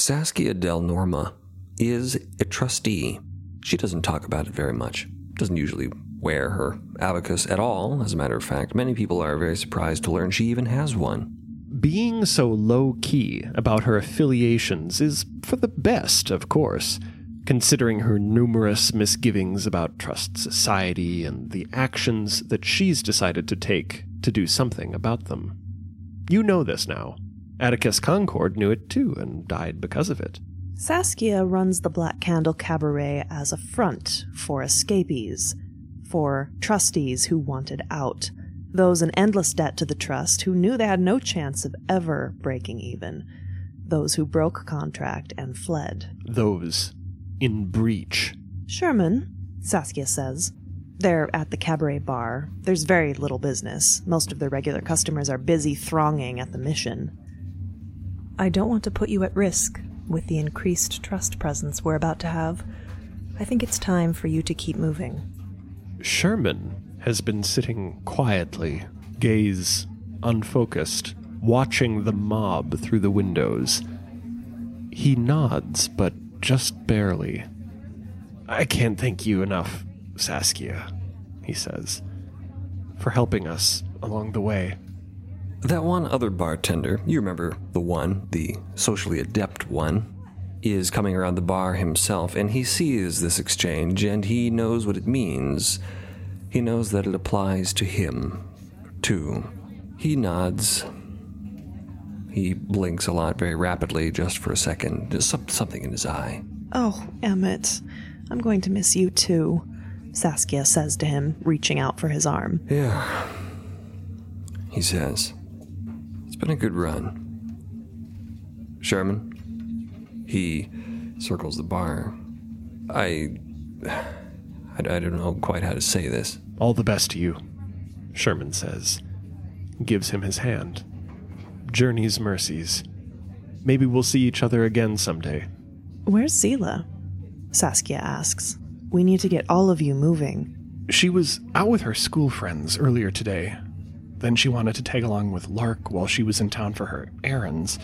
Saskia Del Norma is a trustee. She doesn't talk about it very much, doesn't usually wear her abacus at all, as a matter of fact. Many people are very surprised to learn she even has one. Being so low key about her affiliations is for the best, of course, considering her numerous misgivings about Trust Society and the actions that she's decided to take to do something about them. You know this now. Atticus Concord knew it too and died because of it. Saskia runs the Black Candle Cabaret as a front for escapees, for trustees who wanted out, those in endless debt to the trust who knew they had no chance of ever breaking even, those who broke contract and fled. Those in breach. Sherman, Saskia says. They're at the cabaret bar. There's very little business. Most of their regular customers are busy thronging at the mission. I don't want to put you at risk with the increased trust presence we're about to have. I think it's time for you to keep moving. Sherman has been sitting quietly, gaze unfocused, watching the mob through the windows. He nods, but just barely. I can't thank you enough, Saskia, he says, for helping us along the way. That one other bartender, you remember the one, the socially adept one, is coming around the bar himself, and he sees this exchange and he knows what it means. He knows that it applies to him, too. He nods. He blinks a lot very rapidly, just for a second, just something in his eye. Oh, Emmett, I'm going to miss you too, Saskia says to him, reaching out for his arm. Yeah, he says. It's been a good run. Sherman, he circles the bar. I, I. I don't know quite how to say this. All the best to you, Sherman says. Gives him his hand. Journey's mercies. Maybe we'll see each other again someday. Where's Zila? Saskia asks. We need to get all of you moving. She was out with her school friends earlier today. Then she wanted to tag along with Lark while she was in town for her errands.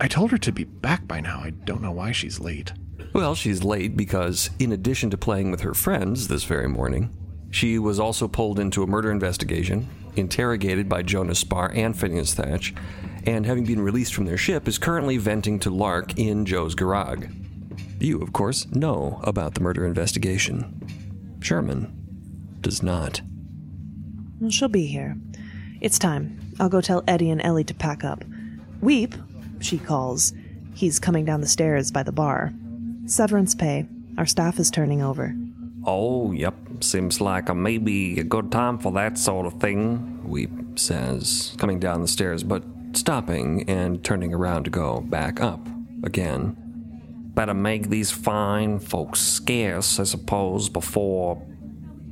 I told her to be back by now. I don't know why she's late. Well, she's late because, in addition to playing with her friends this very morning, she was also pulled into a murder investigation, interrogated by Jonas Spar and Phineas Thatch, and having been released from their ship, is currently venting to Lark in Joe's garage. You, of course, know about the murder investigation. Sherman does not. Well, she'll be here. It's time. I'll go tell Eddie and Ellie to pack up. Weep, she calls. He's coming down the stairs by the bar. Severance pay. Our staff is turning over. Oh, yep. Seems like a maybe a good time for that sort of thing, Weep says, coming down the stairs, but stopping and turning around to go back up again. Better make these fine folks scarce, I suppose, before.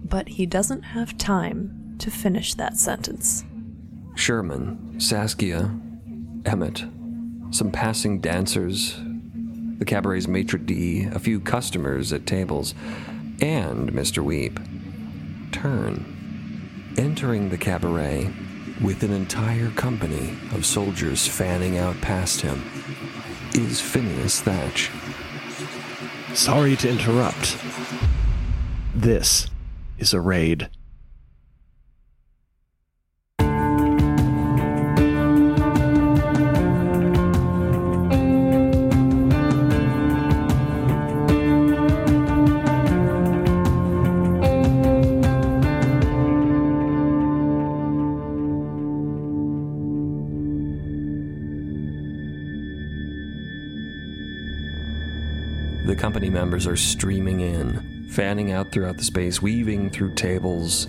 But he doesn't have time to finish that sentence. Sherman, Saskia, Emmett, some passing dancers, the cabaret's maitre d', a few customers at tables, and Mr. Weep turn, entering the cabaret with an entire company of soldiers fanning out past him is Phineas Thatch. Sorry to interrupt. This is a raid. Members are streaming in, fanning out throughout the space, weaving through tables,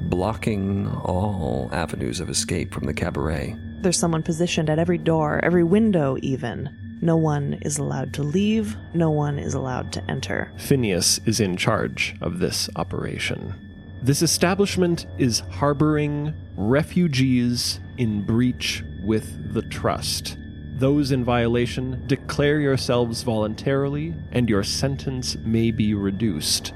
blocking all avenues of escape from the cabaret. There's someone positioned at every door, every window, even. No one is allowed to leave, no one is allowed to enter. Phineas is in charge of this operation. This establishment is harboring refugees in breach with the Trust. Those in violation, declare yourselves voluntarily, and your sentence may be reduced.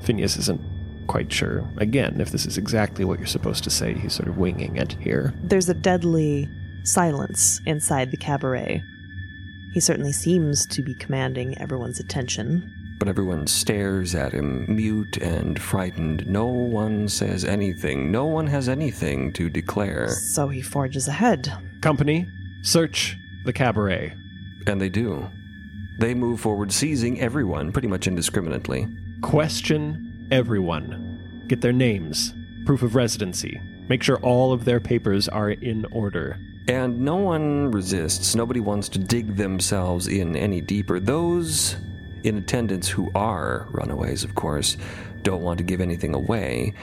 Phineas isn't quite sure, again, if this is exactly what you're supposed to say. He's sort of winging it here. There's a deadly silence inside the cabaret. He certainly seems to be commanding everyone's attention. But everyone stares at him, mute and frightened. No one says anything. No one has anything to declare. So he forges ahead. Company, search the cabaret. And they do. They move forward, seizing everyone pretty much indiscriminately. Question everyone. Get their names, proof of residency. Make sure all of their papers are in order. And no one resists. Nobody wants to dig themselves in any deeper. Those in attendance who are runaways, of course, don't want to give anything away.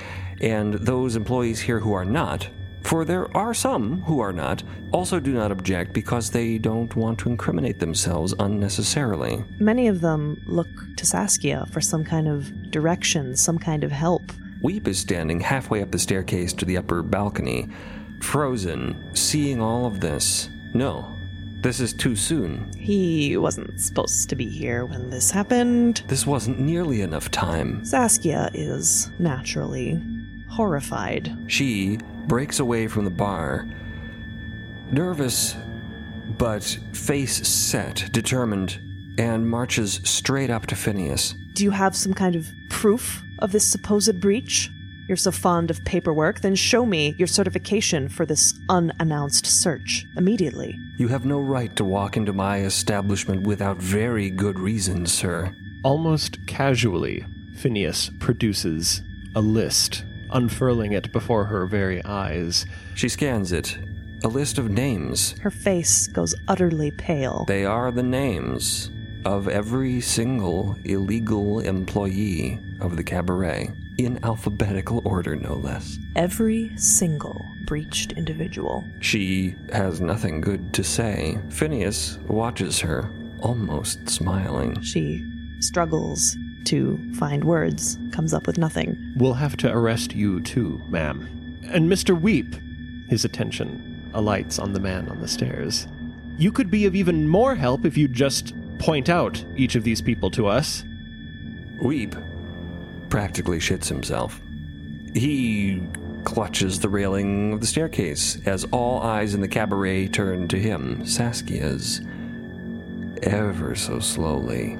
And those employees here who are not, for there are some who are not, also do not object because they don't want to incriminate themselves unnecessarily. Many of them look to Saskia for some kind of direction, some kind of help. Weep is standing halfway up the staircase to the upper balcony, frozen, seeing all of this. No, this is too soon. He wasn't supposed to be here when this happened. This wasn't nearly enough time. Saskia is naturally horrified. She breaks away from the bar, nervous, but face set, determined, and marches straight up to Phineas. Do you have some kind of proof of this supposed breach? You're so fond of paperwork, then show me your certification for this unannounced search immediately. You have no right to walk into my establishment without very good reason, sir. Almost casually, Phineas produces a list, unfurling it before her very eyes. She scans it. A list of names. Her face goes utterly pale. They are the names of every single illegal employee of the cabaret, in alphabetical order, no less. Every single breached individual. She has nothing good to say. Phineas watches her, almost smiling. She struggles to find words, comes up with nothing. We'll have to arrest you too, ma'am. And Mr. Weep, his attention alights on the man on the stairs. You could be of even more help if you'd just point out each of these people to us. Weep practically shits himself. He clutches the railing of the staircase as all eyes in the cabaret turn to him, Saskia's, ever so slowly,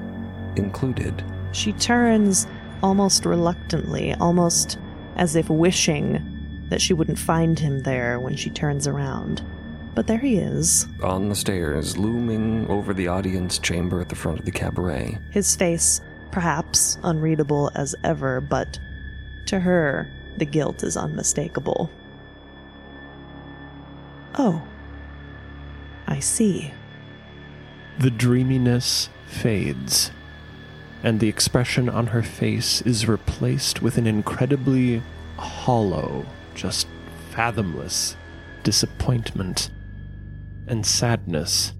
included. She turns almost reluctantly, almost as if wishing that she wouldn't find him there when she turns around. But there he is. On the stairs, looming over the audience chamber at the front of the cabaret. His face, perhaps unreadable as ever, but to her, the guilt is unmistakable. Oh. I see. The dreaminess fades, and the expression on her face is replaced with an incredibly hollow, just fathomless disappointment and sadness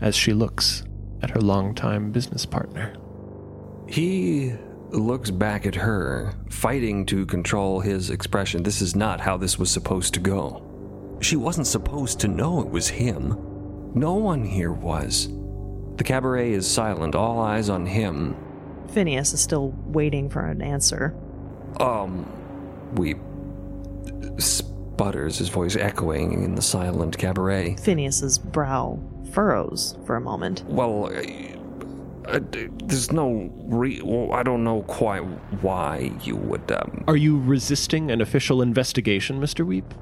as she looks at her longtime business partner. He looks back at her, fighting to control his expression. This is not how this was supposed to go. She wasn't supposed to know it was him. No one here was. The cabaret is silent, all eyes on him. Phineas is still waiting for an answer. Um, Weep sputters, his voice echoing in the silent cabaret. Phineas's brow furrows for a moment. Well, uh, there's no re- well, I don't know quite why you would. Um... Are you resisting an official investigation, Mr. Weep?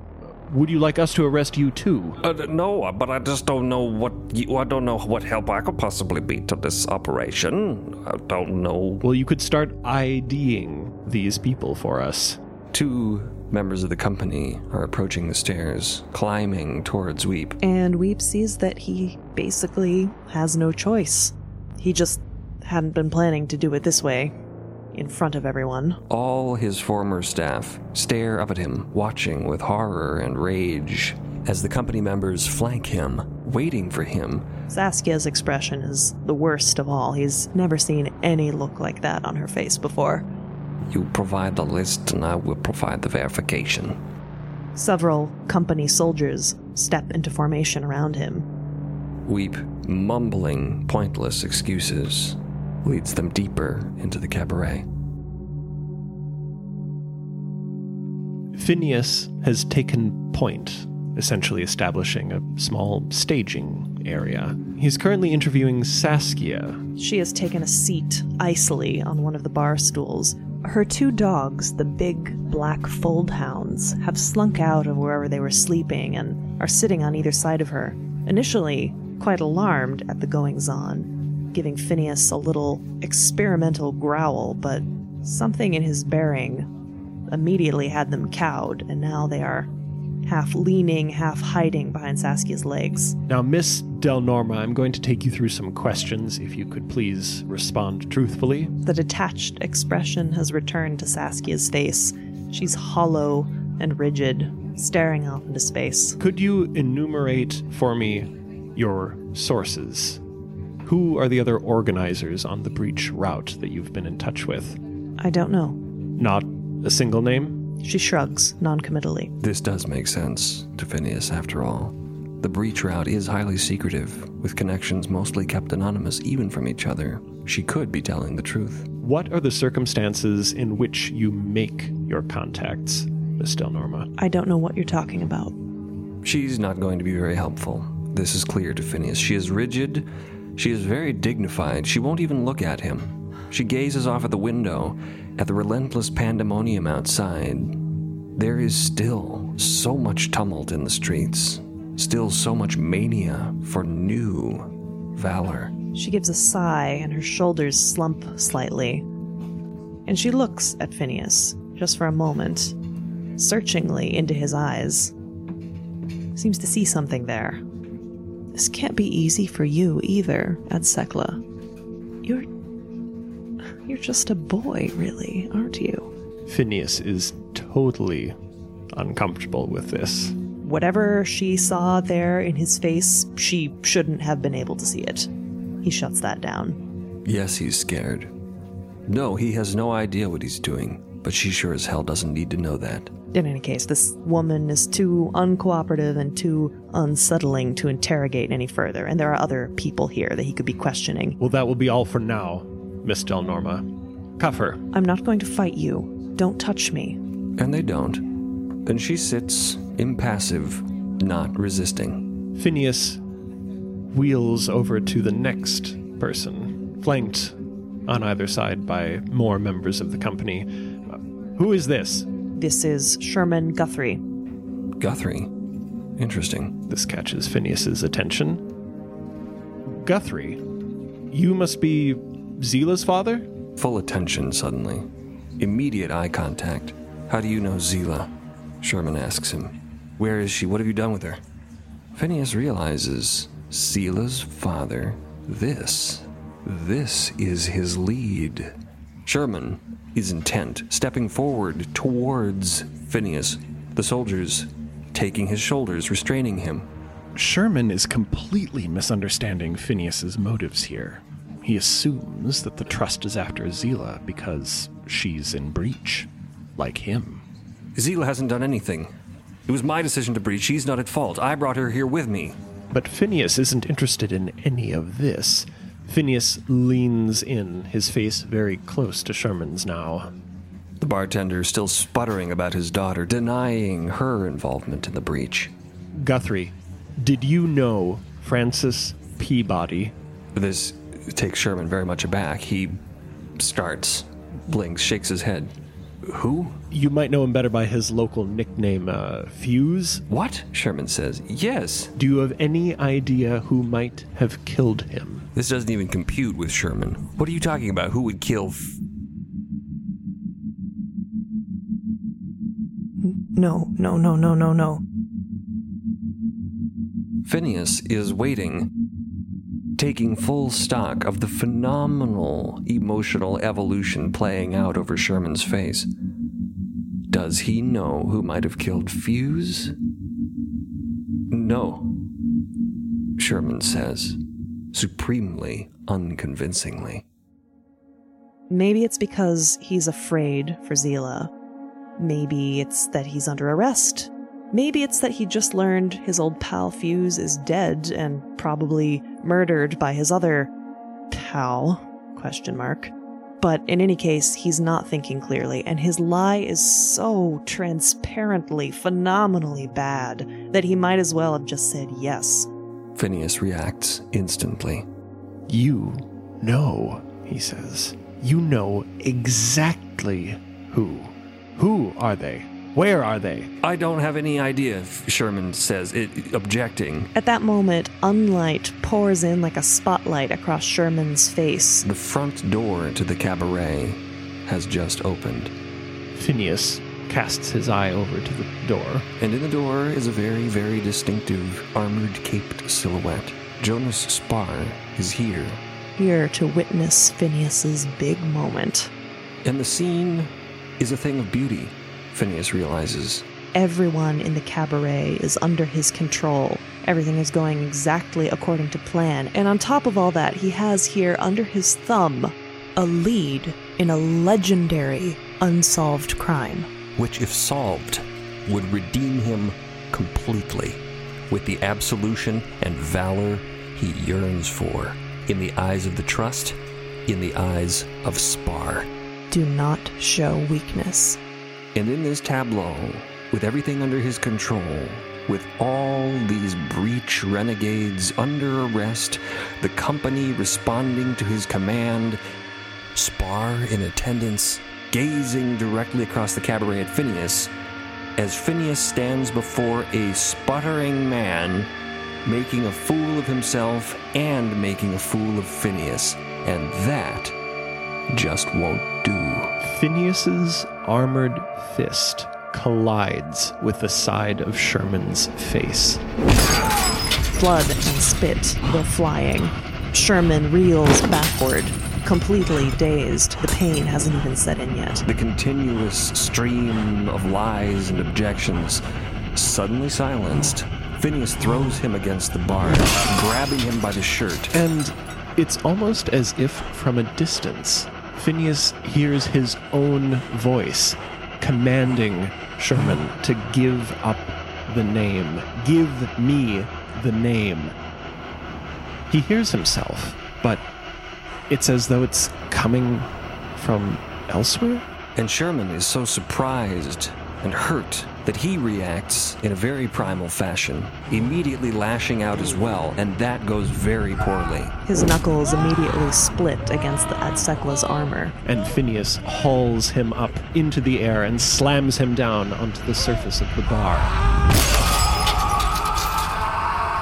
Would you like us to arrest you too? Uh, no, but I just don't know what you, I don't know what help I could possibly be to this operation. I don't know. Well, you could start IDing these people for us. Two members of the company are approaching the stairs, climbing towards Weep. And Weep sees that he basically has no choice. He just hadn't been planning to do it this way, in front of everyone. All his former staff stare up at him, watching with horror and rage as the company members flank him, waiting for him. Saskia's expression is the worst of all. He's never seen any look like that on her face before. You provide the list, and I will provide the verification. Several company soldiers step into formation around him. Weep, mumbling pointless excuses, leads them deeper into the cabaret. Phineas has taken point, essentially establishing a small staging area. He's currently interviewing Saskia. She has taken a seat icily on one of the bar stools. Her two dogs, the big black fold hounds, have slunk out of wherever they were sleeping and are sitting on either side of her. Initially, quite alarmed at the goings on, giving Phineas a little experimental growl, but something in his bearing immediately had them cowed, and now they are half leaning, half hiding behind Saskia's legs. Now, Miss Del Norma, I'm going to take you through some questions. If you could please respond truthfully. The detached expression has returned to Saskia's face. She's hollow and rigid, staring off into space. Could you enumerate for me your sources? Who are the other organizers on the breach route that you've been in touch with? I don't know. Not a single name? She shrugs noncommittally. This does make sense to Phineas, after all. The breach route is highly secretive, with connections mostly kept anonymous even from each other. She could be telling the truth. What are the circumstances in which you make your contacts, Miss Del Norma? I don't know what you're talking about. She's not going to be very helpful. This is clear to Phineas. She is rigid. She is very dignified. She won't even look at him. She gazes off at the window, at the relentless pandemonium outside. There is still so much tumult in the streets, still so much mania for new valor. She gives a sigh and her shoulders slump slightly. And she looks at Phineas, just for a moment, searchingly into his eyes. Seems to see something there. This can't be easy for you either, Adsecla. You're. You're just a boy, really, aren't you? Phineas is totally uncomfortable with this. Whatever she saw there in his face, she shouldn't have been able to see it. He shuts that down. Yes, he's scared. No, he has no idea what he's doing, but she sure as hell doesn't need to know that. In any case, this woman is too uncooperative and too unsettling to interrogate any further, and there are other people here that he could be questioning. Well, that will be all for now, Miss Del Norma. Cuff her. I'm not going to fight you. Don't touch me. And they don't. And she sits, impassive, not resisting. Phineas wheels over to the next person, flanked on either side by more members of the company. Who is this? This is Sherman Guthrie. Guthrie. Interesting. This catches Phineas's attention. Guthrie, you must be Zila's father? Full attention suddenly. Immediate eye contact. How do you know Zila? Sherman asks him. Where is she? What have you done with her? Phineas realizes Zila's father. This. This is his lead. Sherman is intent, stepping forward towards Phineas. The soldiers taking his shoulders, restraining him. Sherman is completely misunderstanding Phineas's motives here. He assumes that the trust is after Zila because she's in breach, like him. Zila hasn't done anything. It was my decision to breach. She's not at fault. I brought her here with me. But Phineas isn't interested in any of this. Phineas leans in, his face very close to Sherman's now. The bartender still sputtering about his daughter, denying her involvement in the breach. Guthrie, did you know Francis Peabody? This takes Sherman very much aback. He starts, blinks, shakes his head. Who? You might know him better by his local nickname, uh, Fuse. What? Sherman says. Yes. Do you have any idea who might have killed him? This doesn't even compute with Sherman. What are you talking about? Who would kill. F- No, no, no, no, no, no. Phineas is waiting, taking full stock of the phenomenal emotional evolution playing out over Sherman's face. Does he know who might have killed Fuse? No, Sherman says, supremely unconvincingly. Maybe it's because he's afraid for Zila. Maybe it's that he's under arrest. Maybe it's that he just learned his old pal Fuse is dead and probably murdered by his other pal question mark. But in any case, he's not thinking clearly, and his lie is so transparently, phenomenally bad that he might as well have just said yes. Phineas reacts instantly. You know, he says. You know exactly who. Who are they? Where are they? I don't have any idea, Sherman says, it, objecting. At that moment, unlight pours in like a spotlight across Sherman's face. The front door to the cabaret has just opened. Phineas casts his eye over to the door. And in the door is a very, very distinctive armored caped silhouette. Jonas Spar is here. Here to witness Phineas's big moment. And the scene is a thing of beauty, Phineas realizes. Everyone in the cabaret is under his control. Everything is going exactly according to plan. And on top of all that, he has here under his thumb a lead in a legendary unsolved crime. Which, if solved, would redeem him completely with the absolution and valor he yearns for in the eyes of the trust, in the eyes of Spar. Do not show weakness. And in this tableau, with everything under his control, with all these breach renegades under arrest, the company responding to his command, Spar in attendance, gazing directly across the cabaret at Phineas, as Phineas stands before a sputtering man, making a fool of himself and making a fool of Phineas. And that just won't do. Phineas's armored fist collides with the side of Sherman's face. Blood and spit go flying. Sherman reels backward, completely dazed. The pain hasn't even set in yet. The continuous stream of lies and objections suddenly silenced. Phineas throws him against the bar, grabbing him by the shirt. And it's almost as if from a distance, Phineas hears his own voice commanding Sherman to give up the name. Give me the name. He hears himself, but it's as though it's coming from elsewhere. And Sherman is so surprised and hurt that he reacts in a very primal fashion, immediately lashing out as well, and that goes very poorly. His knuckles immediately split against the Adsecla's armor. And Phineas hauls him up into the air and slams him down onto the surface of the bar.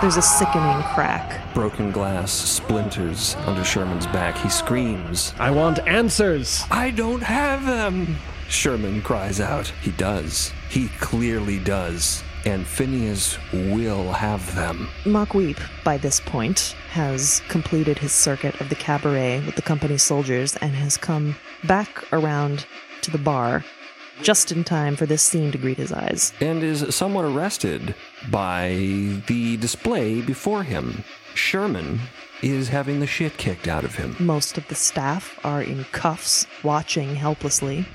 There's a sickening crack. Broken glass splinters under Sherman's back. He screams, I want answers! I don't have them! Sherman cries out. He does. He clearly does. And Phineas will have them. Mack Weep, by this point, has completed his circuit of the cabaret with the company's soldiers and has come back around to the bar just in time for this scene to greet his eyes. And is somewhat arrested by the display before him. Sherman is having the shit kicked out of him. Most of the staff are in cuffs, watching helplessly.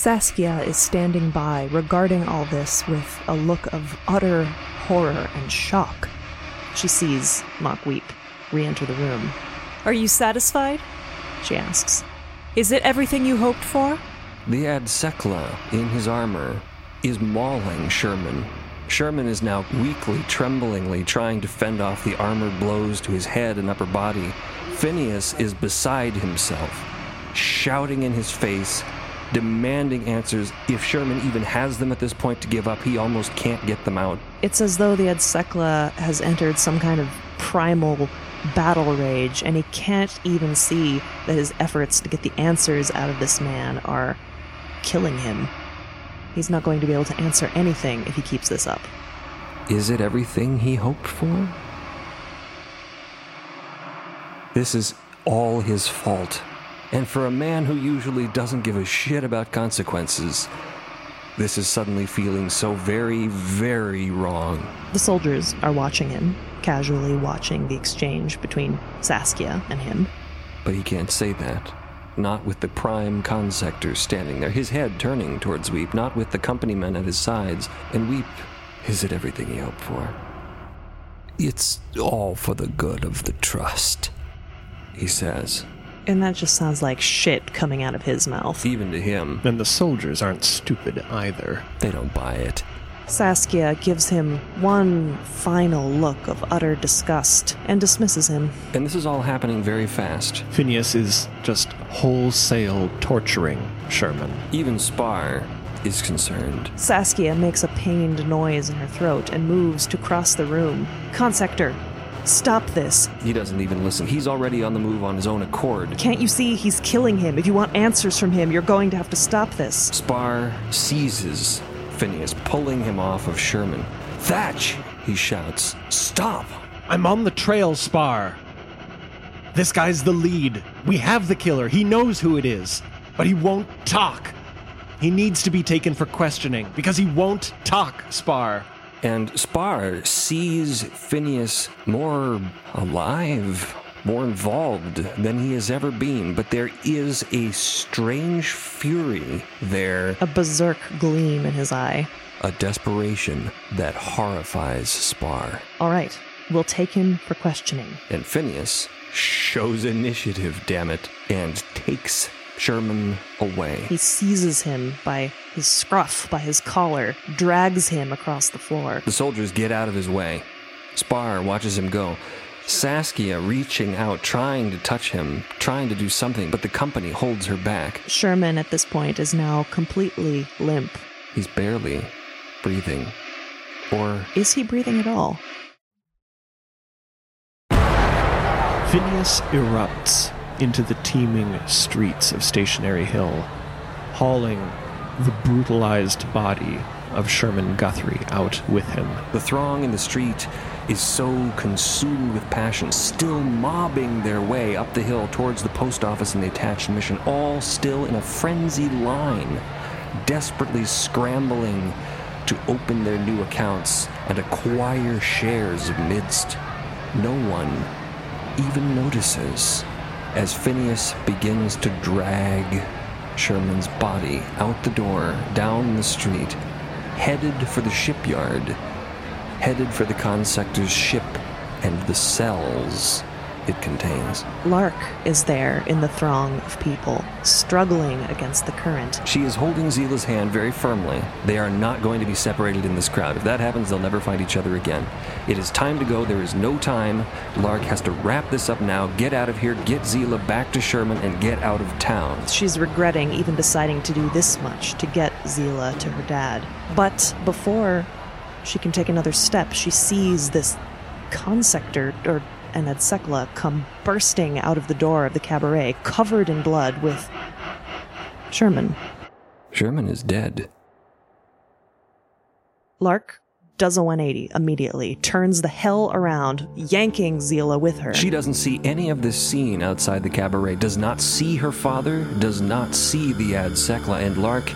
Saskia is standing by, regarding all this with a look of utter horror and shock. She sees Mack Weep re enter the room. Are you satisfied? She asks. Is it everything you hoped for? The Adsecla in his armor is mauling Sherman. Sherman is now weakly, tremblingly trying to fend off the armored blows to his head and upper body. Phineas is beside himself, shouting in his face, demanding answers. If Sherman even has them at this point to give up, he almost can't get them out. It's as though the Adsecla has entered some kind of primal battle rage, and he can't even see that his efforts to get the answers out of this man are killing him. He's not going to be able to answer anything if he keeps this up. Is it everything he hoped for? This is all his fault. And for a man who usually doesn't give a shit about consequences, this is suddenly feeling so very, very wrong. The soldiers are watching him, casually watching the exchange between Saskia and him. But he can't say that. Not with the prime consector standing there, his head turning towards Weep, not with the company men at his sides. And Weep, is it everything he hoped for? It's all for the good of the trust, he says. And that just sounds like shit coming out of his mouth. Even to him, And the soldiers aren't stupid either. they don't buy it. Saskia gives him one final look of utter disgust and dismisses him. And this is all happening very fast. Phineas is just wholesale torturing Sherman. Even Spar is concerned. Saskia makes a pained noise in her throat and moves to cross the room. Consector, stop this. He doesn't even listen. He's already on the move on his own accord. Can't you see he's killing him? If you want answers from him, you're going to have to stop this. Spar seizes Phineas, pulling him off of Sherman. Thatch! He shouts. Stop! I'm on the trail, Spar. This guy's the lead. We have the killer. He knows who it is, but he won't talk. He needs to be taken for questioning because he won't talk, Spar. And Spar sees Phineas more alive, more involved than he has ever been, but there is a strange fury there, A berserk gleam in his eye. a desperation that horrifies Spar. All right, we'll take him for questioning. And Phineas shows initiative, damn it, and takes Sherman away. He seizes him by his scruff, by his collar, drags him across the floor. The soldiers get out of his way. Spar watches him go. Saskia reaching out, trying to touch him, trying to do something, but the company holds her back. Sherman at this point is now completely limp. He's barely breathing. Or Is he breathing at all? Phineas erupts into the teeming streets of Stationary Hill, hauling the brutalized body of Sherman Guthrie out with him. the throng in the street is so consumed with passion, still mobbing their way up the hill towards the post office and the attached mission, all still in a frenzied line, desperately scrambling to open their new accounts and acquire shares amidst no one even notices as Phineas begins to drag Sherman's body out the door, down the street, headed for the shipyard, headed for the consector's ship and the cells it contains. Lark is there in the throng of people, struggling against the current. She is holding Zila's hand very firmly. They are not going to be separated in this crowd. If that happens, they'll never find each other again. It is time to go. There is no time. Lark has to wrap this up now, get out of here, get Zila back to Sherman, and get out of town. She's regretting even deciding to do this much to get Zila to her dad. But before she can take another step, she sees this consector, or an Adsecla, come bursting out of the door of the cabaret, covered in blood, with Sherman. Sherman is dead. Lark does a 180 immediately, turns the hell around, yanking Zila with her. She doesn't see any of this scene outside the cabaret, does not see her father, does not see the Adsecla, and Lark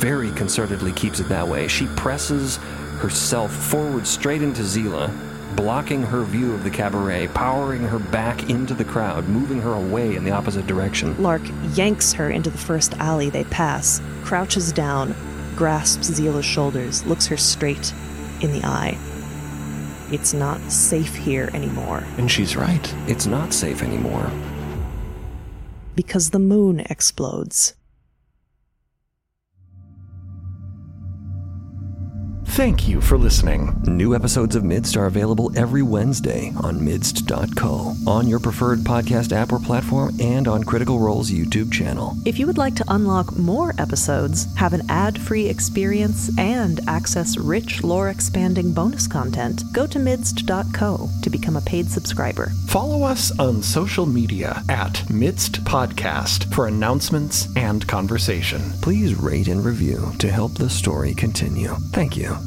very concertedly keeps it that way. She presses herself forward straight into Zila, blocking her view of the cabaret, powering her back into the crowd, moving her away in the opposite direction. Lark yanks her into the first alley they pass, crouches down, grasps Zila's shoulders, looks her straight in the eye. It's not safe here anymore And she's right. It's not safe anymore. because the moon explodes. Thank you for listening. New episodes of Midst are available every Wednesday on midst.co, on your preferred podcast app or platform, and on Critical Role's YouTube channel. If you would like to unlock more episodes, have an ad free experience, and access rich lore expanding bonus content, go to midst.co to become a paid subscriber. Follow us on social media at Midst Podcast for announcements and conversation. Please rate and review to help the story continue. Thank you.